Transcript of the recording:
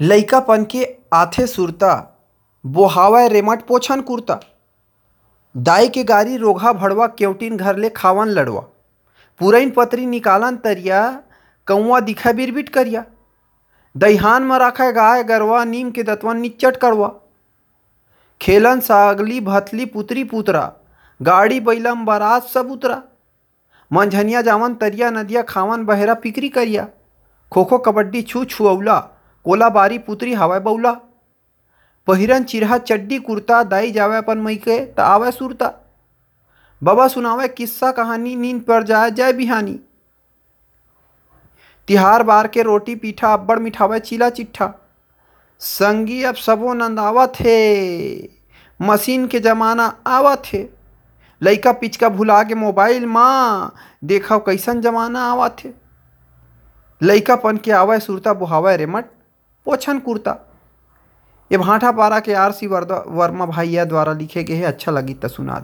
लइकापन के आथे सुरता बोहावय रेमट पोछन कुरता। दाई के गारी रोघा भड़वा केवटिन घर ले खावन लड़वा। पुरैन पतरी निकालन तरिया कौआ दिखा बिरबिट करिया। दइहान म राखय गाय गरवा, नीम के दतवन निच्चट करवा। खेलन सागली भतली पुतरी पुतरा, गाड़ी बैलम बरात सब उतरा। मंझनिया जावन तरिया नदिया खावन बहेरा पिकरी करिया। खो खो कबड्डी छू छुअउला। कोला बारी पुतरी हवय बउला पहिरन चिरहा चड्डी कुर्ता दाई जावय अपन मइके त आवय सुरता। बाबा सुनावय किस्सा कहानी नींद पर जाए जय बिहानी। तिहार बार के रोटी पीठा अब्बड़ मिठावे चिला चिट्ठा। संगी अब सबो नंदावत हे, मशीन के जमाना आवत हे। लइका पिचका भुला के मोबाइल माँ, देखव कैसन जमाना आवत हे। लइकापन के आवय सुरता बुहावय रेमट पोछन कुर्ता। ये भांठा पारा के आर सी वर्मा भाइया द्वारा लिखे गए अच्छा लगी तो सुना दी